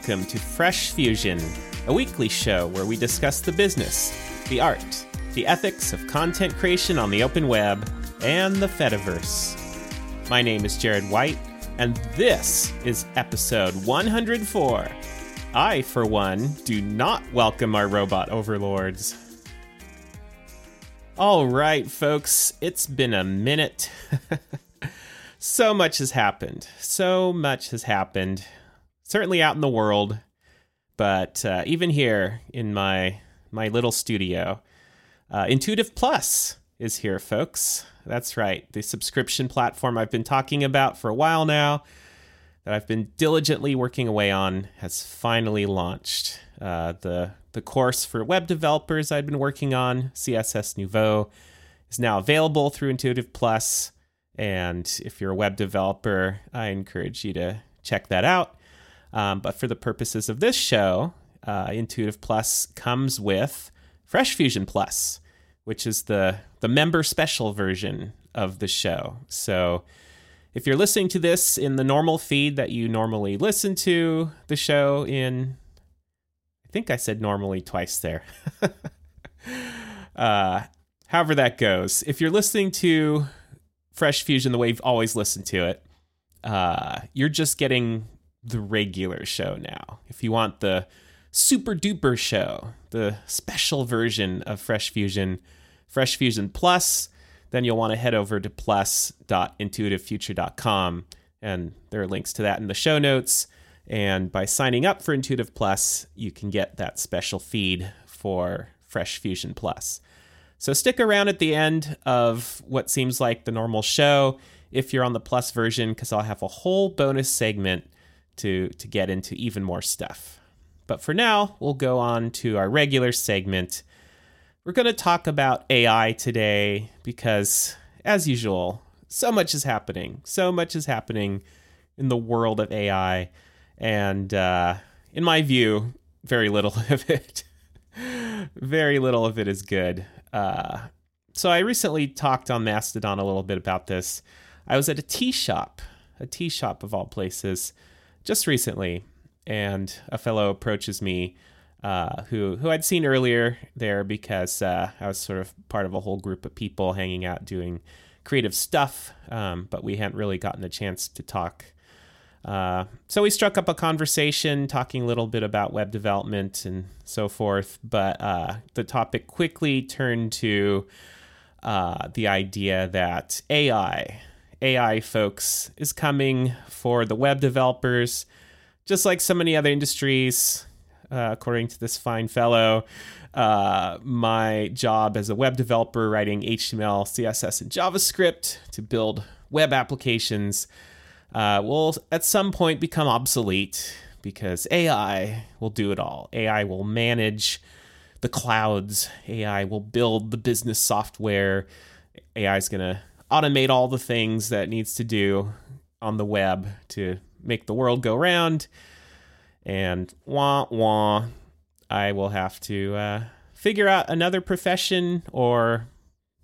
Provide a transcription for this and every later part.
Welcome to Fresh Fusion, a weekly show where we discuss the business, the art, the ethics of content creation on the open web, and the Fediverse. My name is Jared White, and this is episode 104. I, for one, do not welcome our robot overlords. All right, folks, it's been a minute. so much has happened. So much has happened. Certainly out in the world, but uh, even here in my my little studio, uh, Intuitive Plus is here, folks. That's right, the subscription platform I've been talking about for a while now, that I've been diligently working away on, has finally launched. Uh, the the course for web developers I'd been working on, CSS Nouveau, is now available through Intuitive Plus. And if you're a web developer, I encourage you to check that out. Um, but for the purposes of this show, uh, Intuitive Plus comes with Fresh Fusion Plus, which is the the member special version of the show. So if you're listening to this in the normal feed that you normally listen to the show in, I think I said normally twice there. uh, however that goes, if you're listening to Fresh Fusion the way you've always listened to it, uh, you're just getting the regular show now. If you want the super duper show, the special version of Fresh Fusion, Fresh Fusion Plus, then you'll want to head over to plus.intuitivefuture.com. And there are links to that in the show notes. And by signing up for Intuitive Plus, you can get that special feed for Fresh Fusion Plus. So stick around at the end of what seems like the normal show if you're on the plus version, because I'll have a whole bonus segment to, to get into even more stuff. But for now, we'll go on to our regular segment. We're going to talk about AI today because, as usual, so much is happening. So much is happening in the world of AI. And uh, in my view, very little of it. very little of it is good. Uh, so I recently talked on Mastodon a little bit about this. I was at a tea shop, a tea shop of all places, just recently, and a fellow approaches me uh, who who I'd seen earlier there because uh, I was sort of part of a whole group of people hanging out doing creative stuff, um, but we hadn't really gotten a chance to talk. Uh, so we struck up a conversation talking a little bit about web development and so forth, but uh, the topic quickly turned to uh, the idea that AI, AI folks, is coming for the web developers, just like so many other industries. Uh, according to this fine fellow, uh, my job as a web developer writing HTML, CSS, and JavaScript to build web applications uh, will at some point become obsolete because AI will do it all. AI will manage the clouds, AI will build the business software, AI is going to automate all the things that needs to do on the web to make the world go round. And wah wah, I will have to uh, figure out another profession or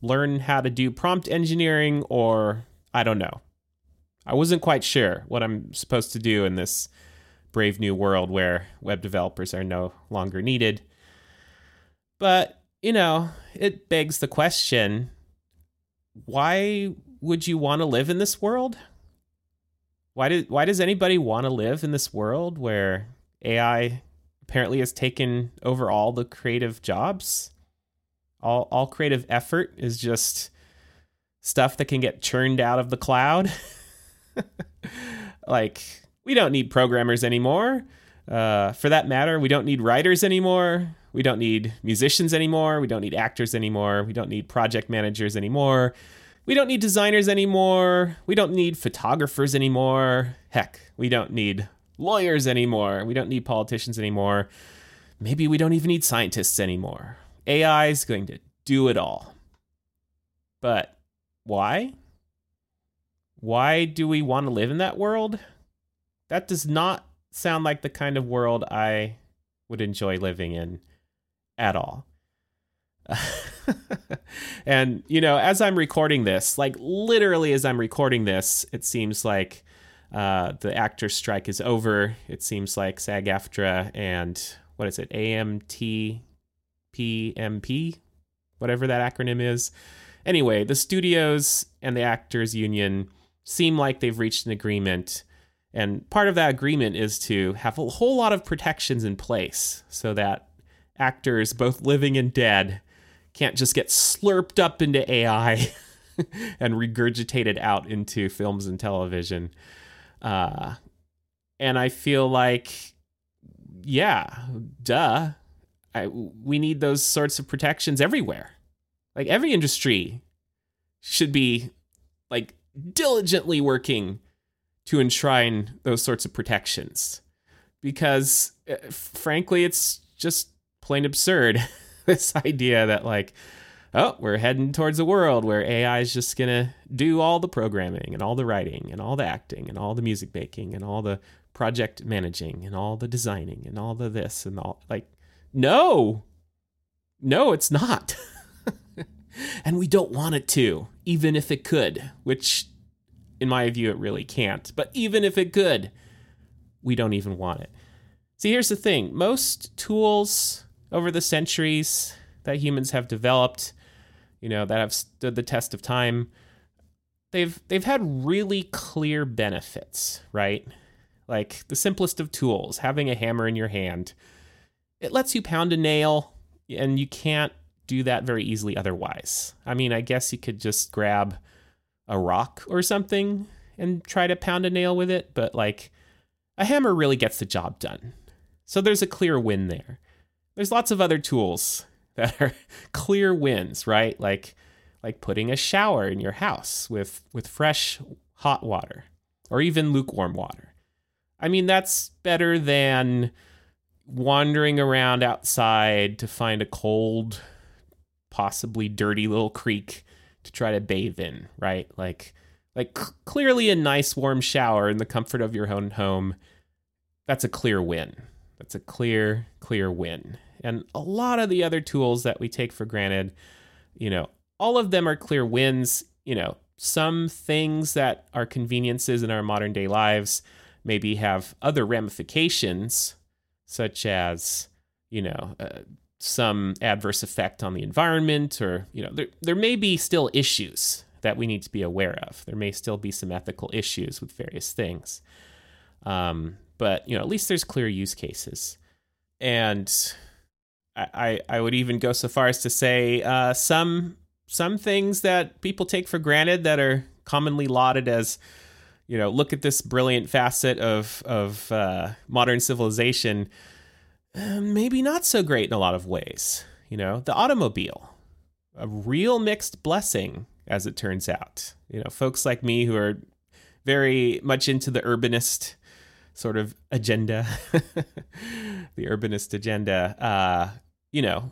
learn how to do prompt engineering or I don't know. I wasn't quite sure what I'm supposed to do in this brave new world where web developers are no longer needed. But, you know, it begs the question why would you want to live in this world? Why, do, why does anybody want to live in this world where AI apparently has taken over all the creative jobs? All, all creative effort is just stuff that can get churned out of the cloud. like, we don't need programmers anymore. Uh, for that matter, we don't need writers anymore. We don't need musicians anymore. We don't need actors anymore. We don't need project managers anymore. We don't need designers anymore. We don't need photographers anymore. Heck, we don't need lawyers anymore. We don't need politicians anymore. Maybe we don't even need scientists anymore. AI is going to do it all. But why? Why do we want to live in that world? That does not sound like the kind of world I would enjoy living in at all. and, you know, as I'm recording this, like literally as I'm recording this, it seems like Uh, the actor strike is over. It seems like SAG AFTRA and what is it, AMT PMP, whatever that acronym is. Anyway, the studios and the actors union seem like they've reached an agreement. And part of that agreement is to have a whole lot of protections in place so that actors, both living and dead, can't just get slurped up into AI and regurgitated out into films and television. Uh, and I feel like, yeah, duh. I, we need those sorts of protections everywhere. Like every industry should be like diligently working to enshrine those sorts of protections because uh, frankly it's just plain absurd this idea that like oh we're heading towards a world where ai is just to do all the programming and all the writing and all the acting and all the music making and all the project managing and all the designing and all the this and all like no no it's not and we don't want it to, even if it could, which in my view it really can't. But even if it could, we don't even want it. See, here's the thing most tools over the centuries that humans have developed, you know, that have stood the test of time, they've they've had really clear benefits, right? Like the simplest of tools, having a hammer in your hand. It lets you pound a nail and you can't do that very easily otherwise. I mean, I guess you could just grab a rock or something and try to pound a nail with it, but like a hammer really gets the job done. So there's a clear win there. There's lots of other tools that are clear wins, right? Like like putting a shower in your house with with fresh hot water or even lukewarm water. I mean, that's better than wandering around outside to find a cold possibly dirty little creek to try to bathe in, right? Like like c- clearly a nice warm shower in the comfort of your own home. That's a clear win. That's a clear clear win. And a lot of the other tools that we take for granted, you know, all of them are clear wins, you know, some things that are conveniences in our modern day lives maybe have other ramifications such as you know uh, some adverse effect on the environment or you know there, there may be still issues that we need to be aware of. There may still be some ethical issues with various things. Um, but you know at least there's clear use cases. And I, I would even go so far as to say uh, some some things that people take for granted that are commonly lauded as you know look at this brilliant facet of of uh, modern civilization uh, maybe not so great in a lot of ways. You know, the automobile, a real mixed blessing, as it turns out. You know, folks like me who are very much into the urbanist sort of agenda, the urbanist agenda, uh, you know,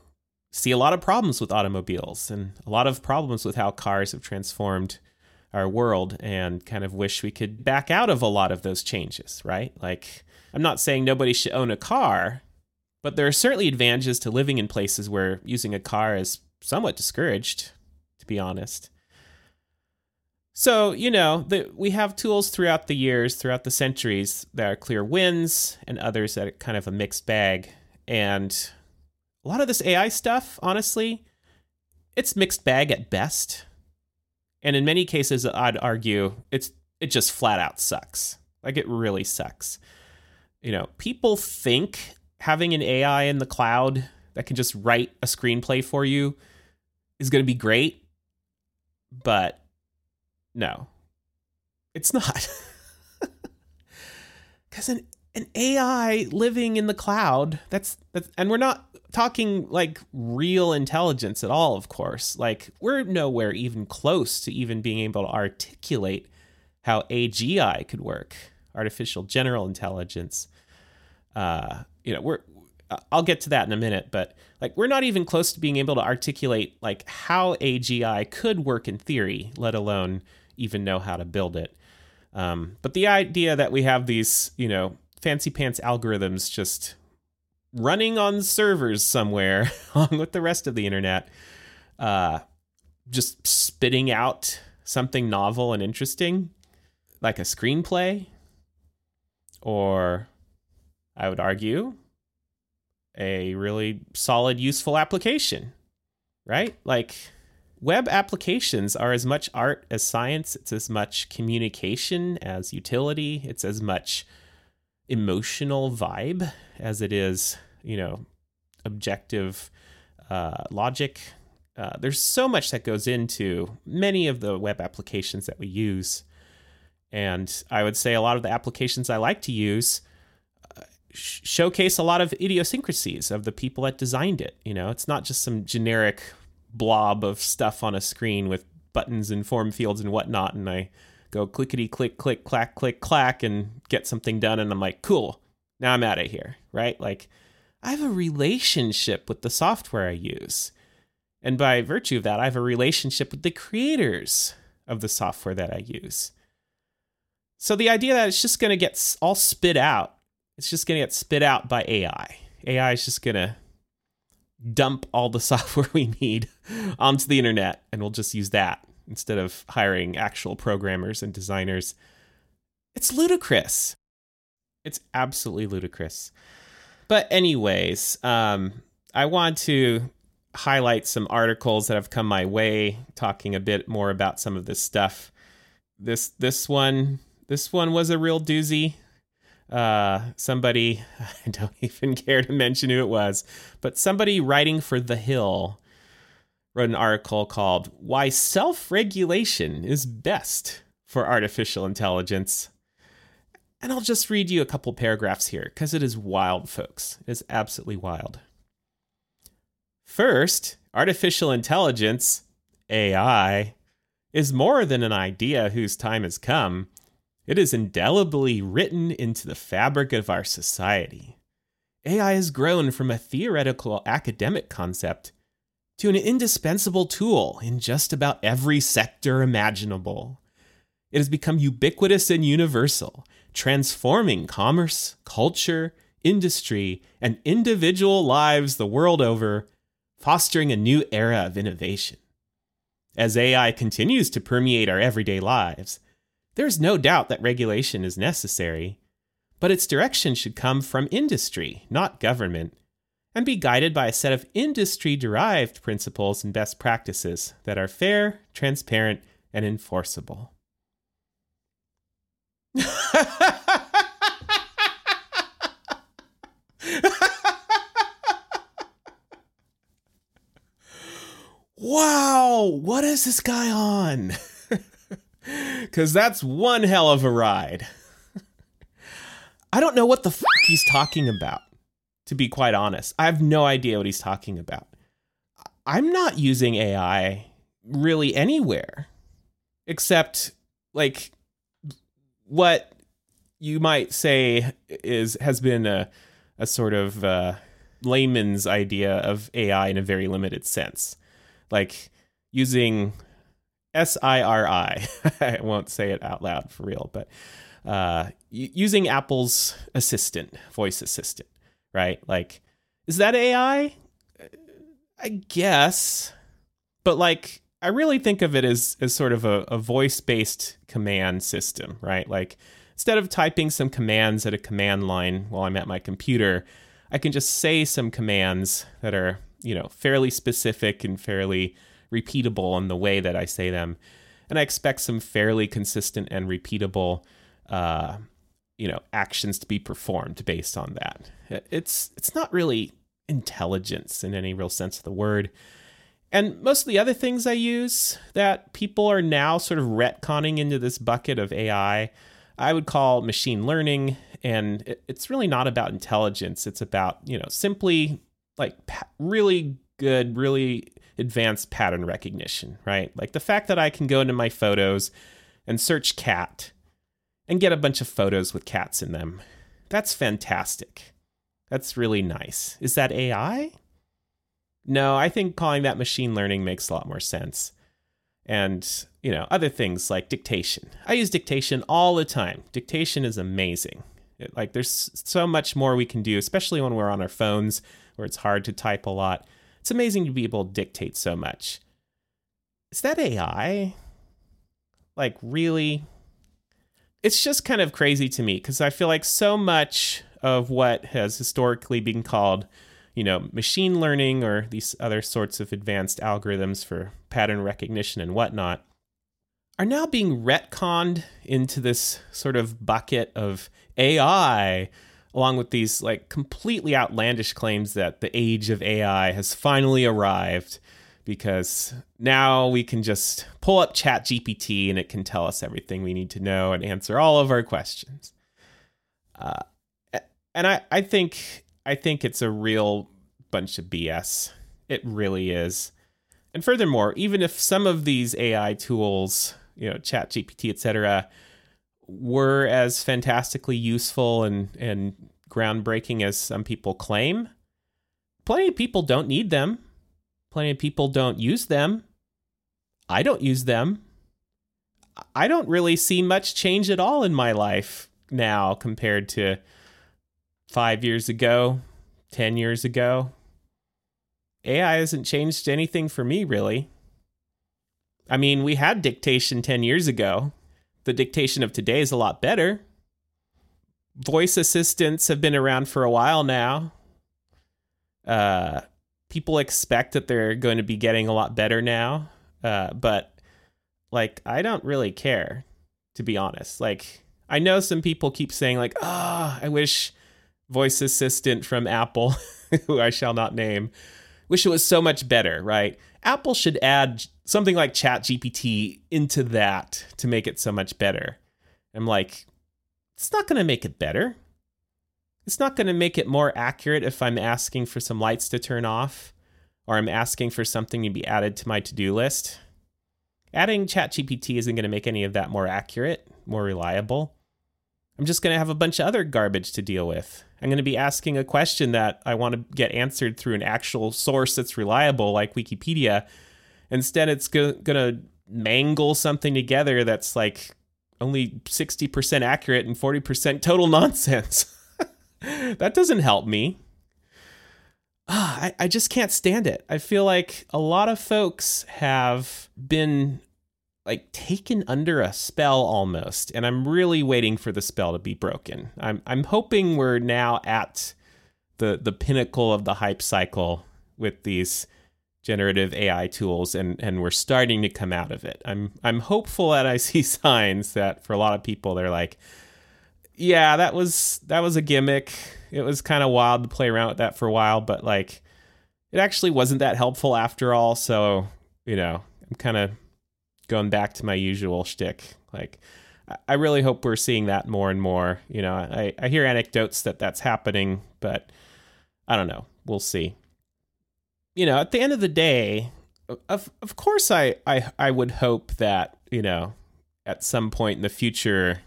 see a lot of problems with automobiles and a lot of problems with how cars have transformed our world and kind of wish we could back out of a lot of those changes, right? Like, I'm not saying nobody should own a car, but there are certainly advantages to living in places where using a car is somewhat discouraged, to be honest. So, you know, the, we have tools throughout the years, throughout the centuries, that are clear wins and others that are kind of a mixed bag. And a lot of this AI stuff, honestly, it's mixed bag at best. And in many cases, I'd argue it's it just flat out sucks. Like it really sucks. You know, people think having an AI in the cloud that can just write a screenplay for you is going to be great, but no, it's not. Because an, an AI living in the cloud, that's, that's, and we're not talking like real intelligence at all, of course. Like, we're nowhere even close to even being able to articulate how AGI could work, artificial general intelligence. Uh, you know, we're I'll get to that in a minute, but like we're not even close to being able to articulate like how AGI could work in theory, let alone even know how to build it. Um, but the idea that we have these, you know, fancy pants algorithms just running on servers somewhere along with the rest of the internet, uh, just spitting out something novel and interesting, like a screenplay, or I would argue a really solid, useful application, right? Like web applications are as much art as science, it's as much communication as utility, it's as much emotional vibe as it is, you know, objective uh, logic. Uh, there's so much that goes into many of the web applications that we use. And I would say a lot of the applications I like to use uh, showcase a lot of idiosyncrasies of the people that designed it. You know, it's not just some generic blob of stuff on a screen with buttons and form fields and whatnot. And I go clickety click, click, clack, click, clack, and get something done. And I'm like, cool, now I'm out of here, right? Like, I have a relationship with the software I use. And by virtue of that, I have a relationship with the creators of the software that I use. So the idea that it's just going to get all spit out, it's just going to get spit out by AI. AI is just going to dump all the software we need onto the internet, and we'll just use that instead of hiring actual programmers and designers. It's ludicrous. It's absolutely ludicrous. But, anyways, um, I want to highlight some articles that have come my way talking a bit more about some of this stuff. This this one this one was a real doozy. Uh, somebody I don't even care to mention who it was, but somebody writing for The Hill wrote an article called Why Self Regulation is Best for Artificial Intelligence. And I'll just read you a couple paragraphs here because it is wild, folks. It is absolutely wild. First, artificial intelligence, AI, is more than an idea whose time has come. It is indelibly written into the fabric of our society. AI has grown from a theoretical academic concept to an indispensable tool in just about every sector imaginable. It has become ubiquitous and universal, transforming commerce, culture, industry, and individual lives the world over, fostering a new era of innovation. As AI continues to permeate our everyday lives, there's no doubt that regulation is necessary, but its direction should come from industry, not government, and be guided by a set of industry derived principles and best practices that are fair, transparent, and enforceable. wow, what is this guy on? Because that's one hell of a ride. I don't know what the fuck he's talking about to be quite honest. I have no idea what he's talking about. I'm not using AI really anywhere except like what you might say is has been a a sort of uh, layman's idea of AI in a very limited sense, like using SIRI. I won't say it out loud for real, but uh, using Apple's assistant, voice assistant right? Like, is that AI? I guess. But like, I really think of it as, as sort of a, a voice based command system, right? Like, instead of typing some commands at a command line while I'm at my computer, I can just say some commands that are, you know, fairly specific and fairly repeatable in the way that I say them. And I expect some fairly consistent and repeatable uh, you know actions to be performed based on that. It's it's not really intelligence in any real sense of the word. And most of the other things i use that people are now sort of retconning into this bucket of ai i would call machine learning. And it's really not about intelligence. It's about you know simply like really good really advanced pattern recognition right? Like the fact that i can go into my photos and search cat and get a bunch of photos with cats in them. That's fantastic. That's really nice. Is that AI? No, I think calling that machine learning makes a lot more sense. And, you know, other things like dictation. I use dictation all the time. Dictation is amazing. It, like, there's so much more we can do, especially when we're on our phones where it's hard to type a lot. It's amazing to be able to dictate so much. Is that AI? Like, really? It's just kind of crazy to me because I feel like so much of what has historically been called, you know, machine learning or these other sorts of advanced algorithms for pattern recognition and whatnot are now being retconned into this sort of bucket of AI, along with these like completely outlandish claims that the age of AI has finally arrived because now we can just pull up ChatGPT and it can tell us everything we need to know and answer all of our questions. Uh, and I, I think i think it's a real bunch of bs it really is. And furthermore even if some of these ai tools you know ChatGPT etc were as fantastically useful and and groundbreaking as some people claim plenty of people don't need them Plenty of people don't use them. I don't use them. I don't really see much change at all in my life now compared to five years ago, 10 years ago. AI hasn't changed anything for me, really. I mean, we had dictation 10 years ago. The dictation of today is a lot better. Voice assistants have been around for a while now. Uh, people expect that they're going to be getting a lot better now. Uh, but like, I don't really care, to be honest. Like, I know some people keep saying like, "Ah, oh, I wish voice assistant from Apple, who I shall not name, wish it was so much better." Right? Apple should add something like ChatGPT into that to make it so much better. I'm like, it's not going to make it better. It's not going to make it more accurate if I'm asking for some lights to turn off or I'm asking for something to be added to my to do list. Adding ChatGPT isn't going to make any of that more accurate, more reliable. I'm just going to have a bunch of other garbage to deal with. I'm going to be asking a question that I want to get answered through an actual source that's reliable, like Wikipedia. Instead, it's going to mangle something together that's like only 60% accurate and 40% total nonsense. that doesn't help me. Ah, I, I just can't stand it. I feel like a lot of folks have been like taken under a spell almost, and I'm really waiting for the spell to be broken. I'm I'm hoping we're now at the the pinnacle of the hype cycle with these generative AI tools and and we're starting to come out of it. I'm I'm hopeful that I see signs that for a lot of people they're like yeah, that was that was a gimmick. It was kind of wild to play around with that for a while, but like it actually wasn't that helpful after all. So, you know, I'm kind of going back to my usual shtick. Like, I really hope we're seeing that more and more. You know, I, I hear anecdotes that that's happening, but I don't know. We'll see. You know, at the end of the day, of of course, I I I would hope that you know at some point in the future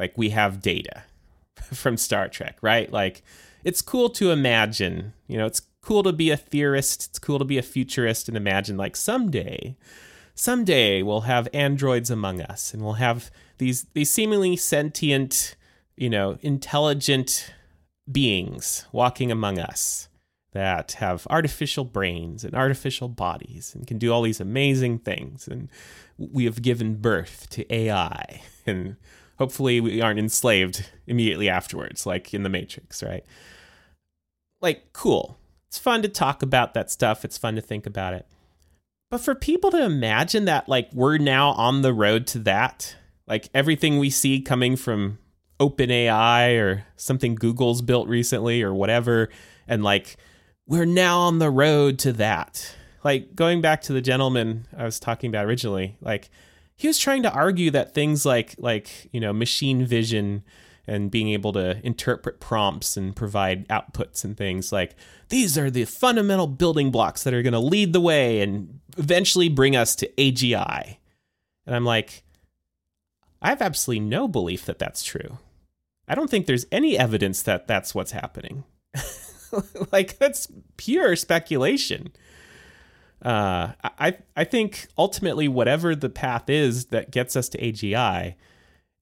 like we have data from Star Trek, right? Like it's cool to imagine, you know, it's cool to be a theorist, it's cool to be a futurist and imagine like someday someday we'll have androids among us and we'll have these these seemingly sentient, you know, intelligent beings walking among us that have artificial brains and artificial bodies and can do all these amazing things and we have given birth to AI and hopefully we aren't enslaved immediately afterwards, like in the Matrix, right? Like, cool. It's fun to talk about that stuff. It's fun to think about it. But for people to imagine that, like, we're now on the road to that, like everything we see coming from OpenAI or something Google's built recently or whatever, and like, we're now on the road to that. Like, going back to the gentleman I was talking about originally, like, he was trying to argue that things like like you know machine vision and being able to interpret prompts and provide outputs and things like these are the fundamental building blocks that are going to lead the way and eventually bring us to AGI. And I'm like, I have absolutely no belief that that's true. I don't think there's any evidence that that's what's happening. like, that's pure speculation uh, I I think ultimately whatever the path is that gets us to AGI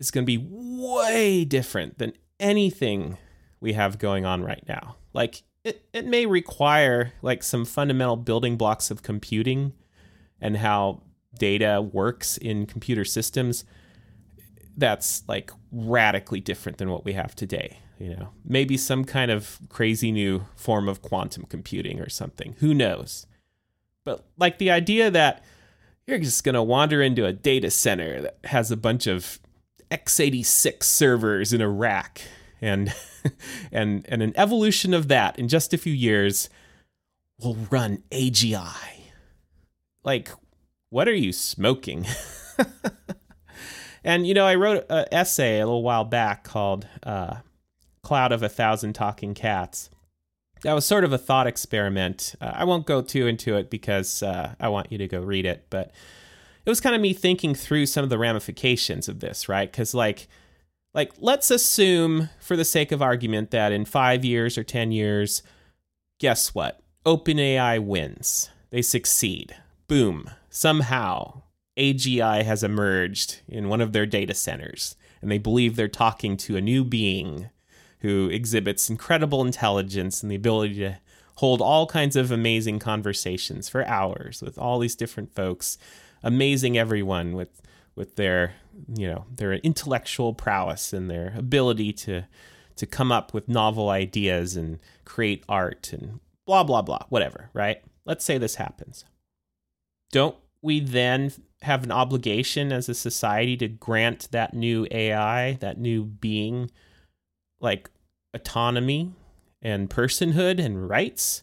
is going to be way different than anything we have going on right now. Like it, it may require like some fundamental building blocks of computing and how data works in computer systems. that's like radically different than what we have today. You know, maybe some kind of crazy new form of quantum computing or something. Who knows? But like the idea that you're just going to wander into a data center that has a bunch of x86 servers in a rack and and and an evolution of that in just a few years will run AGI. Like what are you smoking? and you know, I wrote an essay a little while back called uh, "Cloud of a Thousand Talking Cats." That was sort of a thought experiment. Uh, I won't go too into it because uh, I want you to go read it, but it was kind of me thinking through some of the ramifications of this, right? Because like, like let's assume, for the sake of argument, that in five years or ten years, guess what? OpenAI wins. They succeed. Boom. Somehow, AGI has emerged in one of their data centers, and they believe they're talking to a new being who exhibits incredible intelligence and the ability to hold all kinds of amazing conversations for hours with all these different folks, amazing everyone with with their you know their intellectual prowess and their ability to to come up with novel ideas and create art and blah blah blah whatever right? Let's say this happens. Don't we then have an obligation as a society to grant that new AI, that new being, like autonomy and personhood and rights?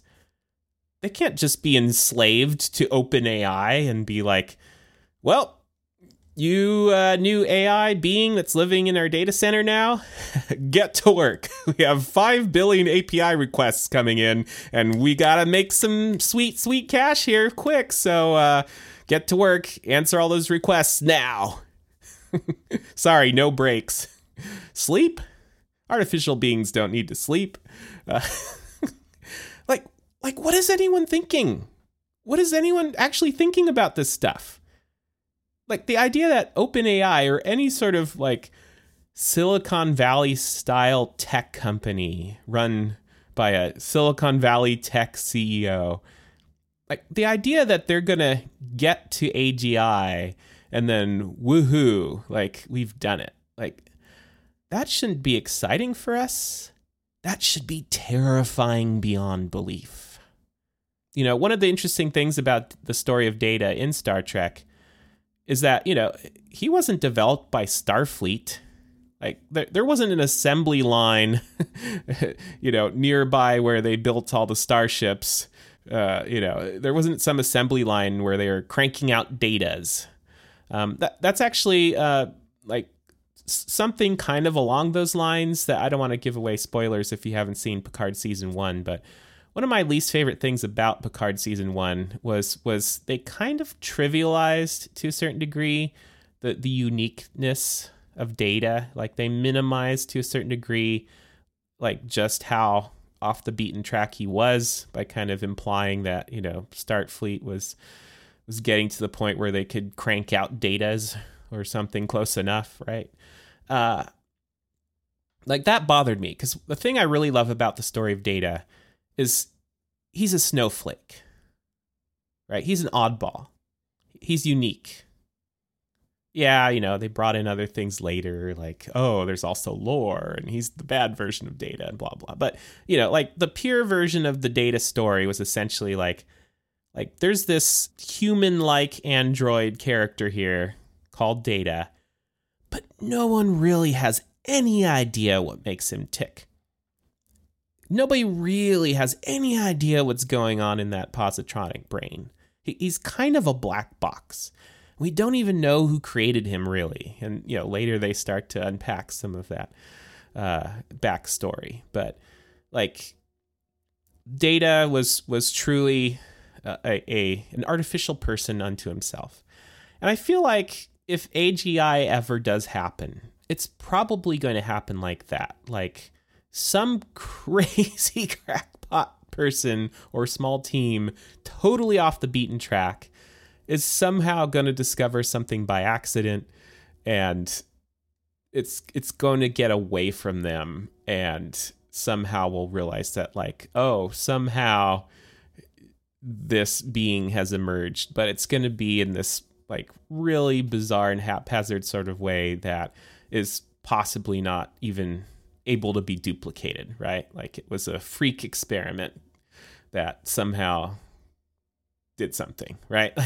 They can't just be enslaved to OpenAI and be like, well, you uh, new AI being that's living in our data center now, get to work. We have 5 billion API requests coming in, and we got to make some sweet, sweet cash here quick. So, uh, Get to work, answer all those requests now. Sorry, no breaks. Sleep? Artificial beings don't need to sleep. Uh, like, like, what is anyone thinking? What is anyone actually thinking about this stuff? Like the idea that OpenAI or any sort of like Silicon Valley style tech company run by a Silicon Valley tech CEO like the idea that they're gonna get to AGI and then woohoo, like we've done it. Like that shouldn't be exciting for us. That should be terrifying beyond belief. You know, one of the interesting things about the story of Data in Star Trek is that, you know, he wasn't developed by Starfleet. Like there, there wasn't an assembly line, you know, nearby where they built all the starships uh, you know, there wasn't some assembly line where they were cranking out datas. Um, that that's actually uh, like something kind of along those lines that I don't want to give away spoilers if you haven't seen Picard season one, but one of my least favorite things about Picard season one was was they kind of trivialized to a certain degree the the uniqueness of data. Like they minimized to a certain degree like just how off the beaten track he was by kind of implying that you know Starfleet was was getting to the point where they could crank out datas or something close enough, right? Uh, like that bothered me because the thing I really love about the story of Data is he's a snowflake, right? He's an oddball. He's unique yeah, you know, they brought in other things later, like, oh, there's also lore, and he's the bad version of data, and blah blah. But you know, like the pure version of the data story was essentially like, like there's this human-like android character here called Data, but no one really has any idea what makes him tick. Nobody really has any idea what's going on in that positronic brain. He's kind of a black box we don't even know who created him really. And you know, later they start to unpack some of that uh, backstory. But like, Data was was truly a, a an artificial person unto himself, and I feel like if AGI ever does happen, it's probably going to happen like that. Like some crazy crackpot person or small team totally off the beaten track is somehow going to discover something by accident and it's it's going to get away from them and somehow will realize that like oh somehow this being has emerged but it's going to be in this like really bizarre and haphazard sort of way that is possibly not even able to be duplicated, right? Like it was a freak experiment that somehow did something, right?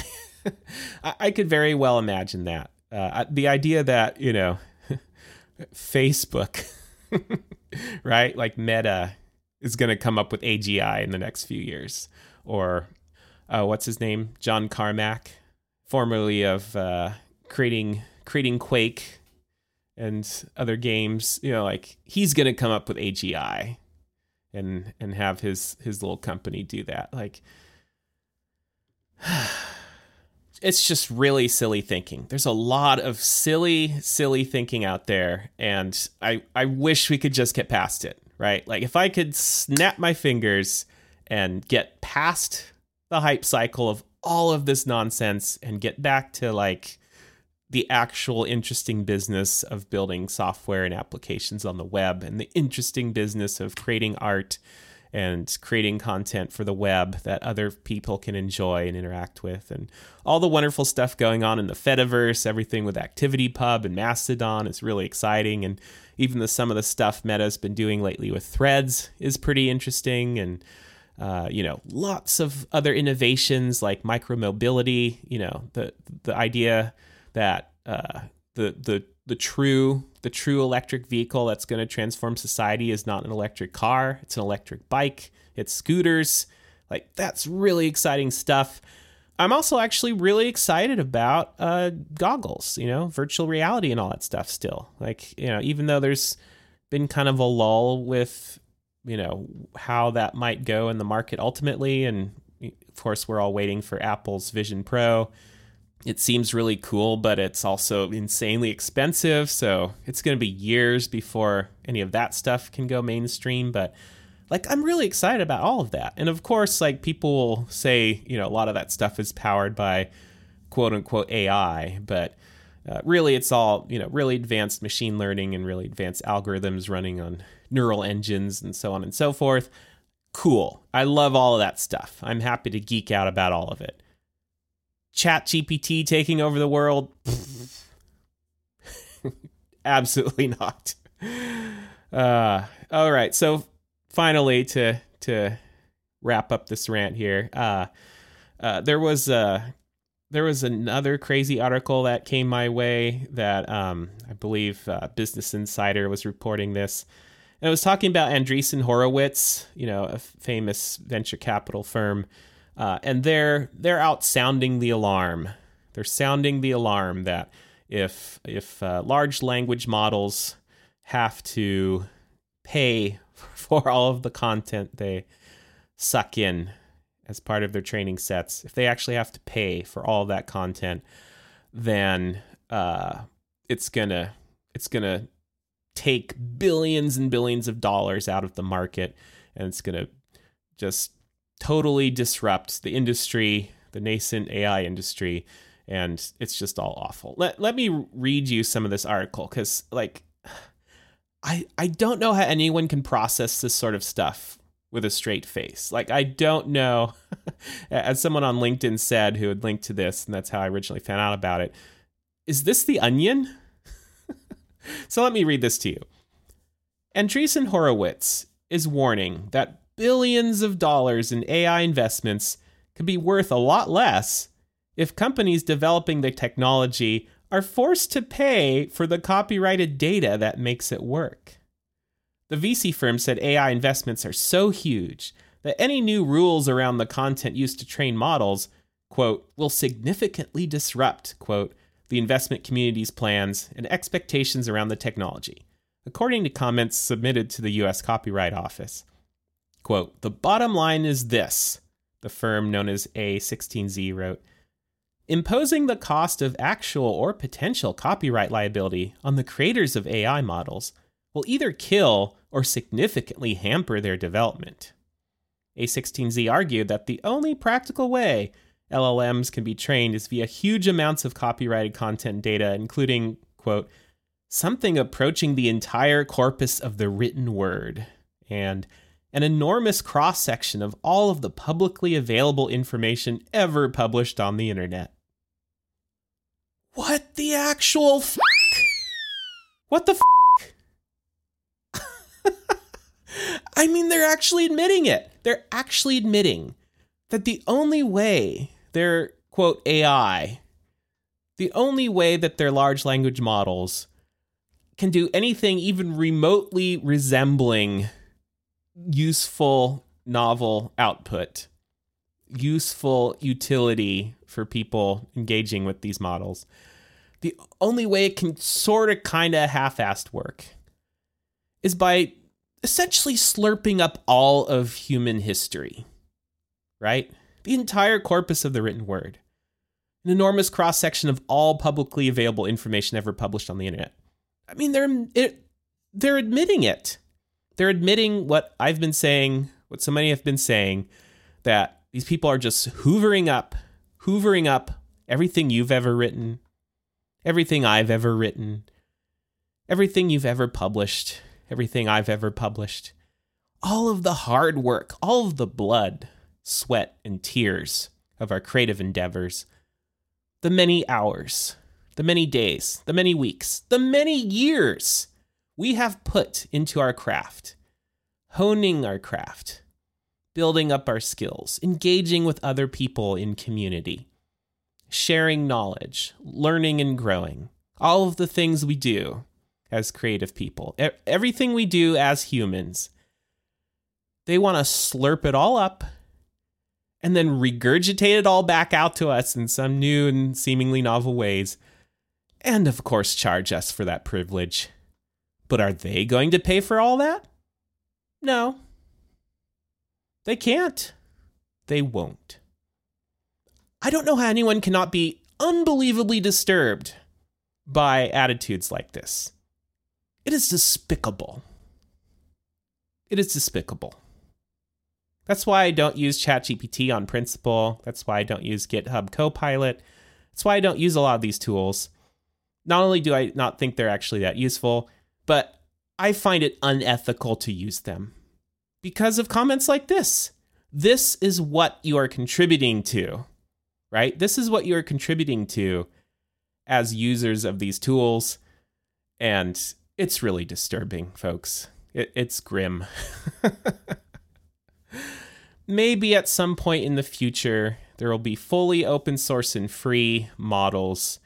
I, could very well imagine that. Uh, the idea that, you know, Facebook, right? Like Meta is going to come up with AGI in the next few years. Or uh, what's his name? John Carmack, formerly of uh, creating creating Quake and other games. You know, like he's to come up with AGI and and have his his little company do that. Like it's just really silly thinking. There's a lot of silly, silly thinking out there, and I I wish we could just get past it, right? Like if I could snap my fingers and get past the hype cycle of all of this nonsense and get back to like the actual interesting business of building software and applications on the web and the interesting business of creating art and creating content for the web that other people can enjoy and interact with and all the wonderful stuff going on in the Fediverse, everything with ActivityPub and Mastodon is really exciting. And even the some of the stuff Meta's been doing lately with Threads is pretty interesting. And uh, you know, lots of other innovations like micromobility, you know, the the idea that uh, the the the true the true electric vehicle that's going to transform society is not an electric car it's an electric bike it's scooters. Like that's really exciting stuff. I'm also actually really excited about uh, goggles you know virtual reality and all that stuff still. Like you know even though there's been kind of a lull with you know how that might go in the market ultimately and of course we're all waiting for apple's vision pro it seems really cool, but it's also insanely expensive. So it's going to be years before any of that stuff can go mainstream. But like, I'm really excited about all of that. And of course, like, people will say, you know, a lot of that stuff is powered by quote unquote AI, but uh, really it's all, you know, really advanced machine learning and really advanced algorithms running on neural engines and so on and so forth. Cool. I love all of that stuff. I'm happy to geek out about all of it. ChatGPT taking over the world? Absolutely not. Uh, all right. So finally, to to wrap up this rant here, uh, uh, there was uh, there was another crazy article that came my way that um, I believe uh, Business Insider was reporting this. And it was talking about Andreessen Horowitz, you know, a famous venture capital firm uh, and they're they're out sounding the alarm. They're sounding the alarm that if if uh, large language models have to pay for all of the content they suck in as part of their training sets, if they actually have to pay for all that content, then uh, it's gonna it's gonna take billions and billions of dollars out of the market, and it's gonna just totally disrupt the industry, the nascent AI industry, and it's just all awful. Let let me read you some of this article cuz like I I don't know how anyone can process this sort of stuff with a straight face. Like I don't know as someone on LinkedIn said who had linked to this and that's how I originally found out about it. Is this the onion? so let me read this to you. Andreessen Horowitz is warning that billions of dollars in AI investments could be worth a lot less if companies developing the technology are forced to pay for the copyrighted data that makes it work. The VC firm said AI investments are so huge that any new rules around the content used to train models, quote, will significantly disrupt, quote, the investment community's plans and expectations around the technology, according to comments submitted to the US Copyright Office. Quote, the bottom line is this, the firm known as A16Z wrote. Imposing the cost of actual or potential copyright liability on the creators of AI models will either kill or significantly hamper their development. A16Z argued that the only practical way LLMs can be trained is via huge amounts of copyrighted content data, including, quote, something approaching the entire corpus of the written word, and an enormous cross section of all of the publicly available information ever published on the internet. What the actual f? What the f? I mean, they're actually admitting it. They're actually admitting that the only way their quote AI, the only way that their large language models can do anything even remotely resembling useful novel output, useful utility for people engaging with these models. The only way it can sort of kind of half assed work is by essentially slurping up all of human history, right? The entire corpus of the written word, an enormous cross section of all publicly available information ever published on the internet. I mean, they're it, they're admitting it. They're admitting what I've been saying, what so many have been saying, that these people are just hoovering up, hoovering up everything you've ever written, everything I've ever written, everything you've ever published, everything I've ever published, all of the hard work, all of the blood, sweat, and tears of our creative endeavors, the many hours, the many days, the many weeks, the many years we have put into our craft, honing our craft, building up our skills, engaging with other people in community, sharing knowledge, learning and growing, all of the things we do as creative people, everything we do as humans. They want to slurp it all up and then regurgitate it all back out to us in some new and seemingly novel ways. And of course, charge us for that privilege. But are they going to pay for all that? No. They can't. They won't. I don't know how anyone cannot be unbelievably disturbed by attitudes like this. It is despicable. It is despicable. That's why I don't use ChatGPT on principle. That's why I don't use GitHub Copilot. That's why I don't use a lot of these tools. Not only do I not think they're actually that useful, but I find it unethical to use them because of comments like this. This is what you are contributing to right? This is what you're contributing to as users of these tools. And it's really disturbing, folks. It, it's grim. Maybe at some point in the future, there will be fully open source and free models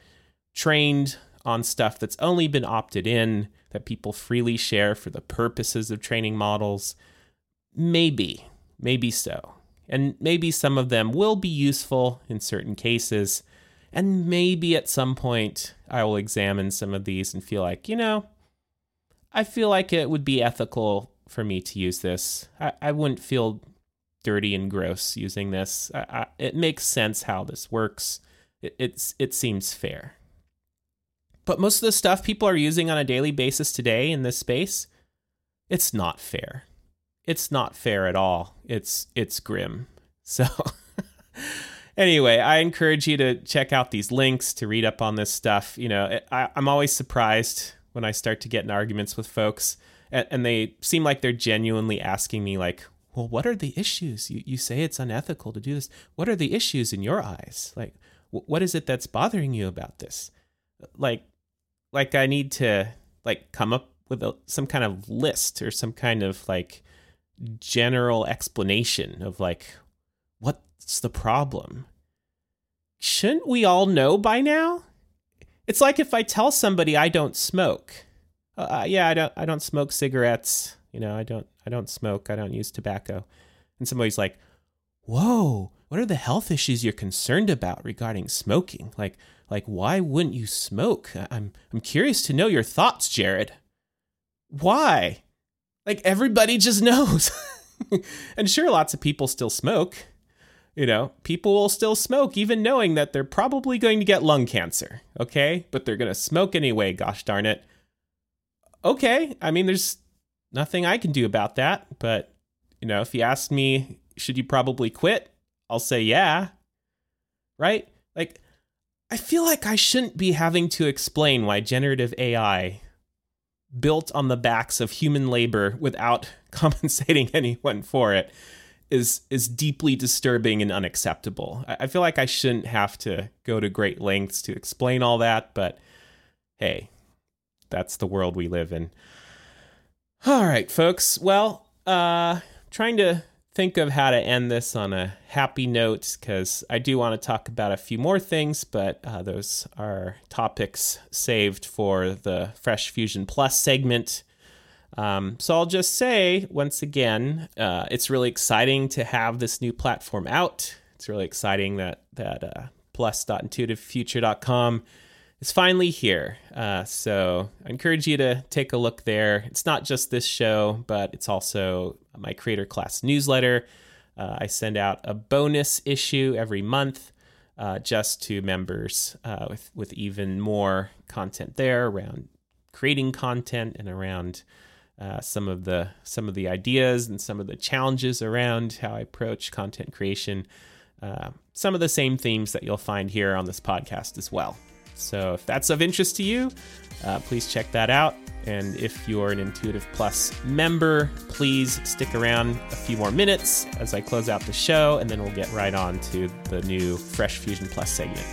trained on stuff that's only been opted in, that people freely share for the purposes of training models. Maybe, maybe so and maybe some of them will be useful in certain cases. And maybe at some point I will examine some of these and feel like, you know, I feel like it would be ethical for me to use this. I, I wouldn't feel dirty and gross using this. I, I, it makes sense how this works. It, it's it seems fair. But most of the stuff people are using on a daily basis today in this space, it's not fair it's not fair at all. It's it's grim. So anyway, I encourage you to check out these links to read up on this stuff. You know, I, am always surprised when I start to get in arguments with folks, and, and, they seem like they're genuinely asking me, like, "Well, what are the issues? You you say it's unethical to do this. What are the issues in your eyes? Like, what is it that's bothering you about this? Like, like I need to like come up with a, some kind of list or some kind of like." general explanation of like what's the problem shouldn't we all know by now it's like if i tell somebody i don't smoke uh, uh, yeah i don't i don't smoke cigarettes you know i don't i don't smoke i don't use tobacco and somebody's like whoa what are the health issues you're concerned about regarding smoking like like why wouldn't you smoke i'm i'm curious to know your thoughts jared why like everybody just knows. and sure, lots of people still smoke. You know, people will still smoke even knowing that they're probably going to get lung cancer. Okay. But they're going to smoke anyway, gosh darn it. Okay. I mean, there's nothing I can do about that. But, you know, if you ask me, should you probably quit? I'll say, yeah. Right? Like, I feel like I shouldn't be having to explain why generative AI built on the backs of human labor without compensating anyone for it is is deeply disturbing and unacceptable. I, I feel like I shouldn't have to go to great lengths to explain all that, but hey, that's the world we live in. All right, folks. Well, uh, trying to think of how to end this on a happy note because I do want to talk about a few more things, but uh, those are topics saved for the Fresh Fusion Plus segment. Um, so I'll just say once again, uh, it's really exciting to have this new platform out. It's really exciting that that uh, plus.intuitivefuture.com is finally here. Uh, so I encourage you to take a look there. It's not just this show, but it's also my creator class newsletter. Uh, I send out a bonus issue every month uh, just to members uh, with, with even more content there around creating content and around uh, some of the some of the ideas and some of the challenges around how I approach content creation. Uh, some of the same themes that you'll find here on this podcast as well. So if that's of interest to you, uh, please check that out. And if you're an Intuitive Plus member, please stick around a few more minutes as I close out the show, and then we'll get right on to the new Fresh Fusion Plus segment.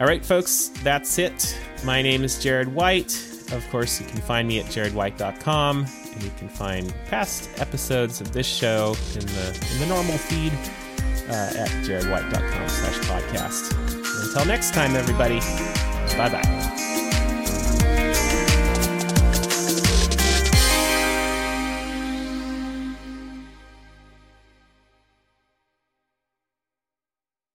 All right, folks, that's it. My name is Jared White. Of course, you can find me at jaredwhite.com, and you can find past episodes of this show in the in the normal feed uh, at jaredwhite.com Until next time, everybody, bye bye.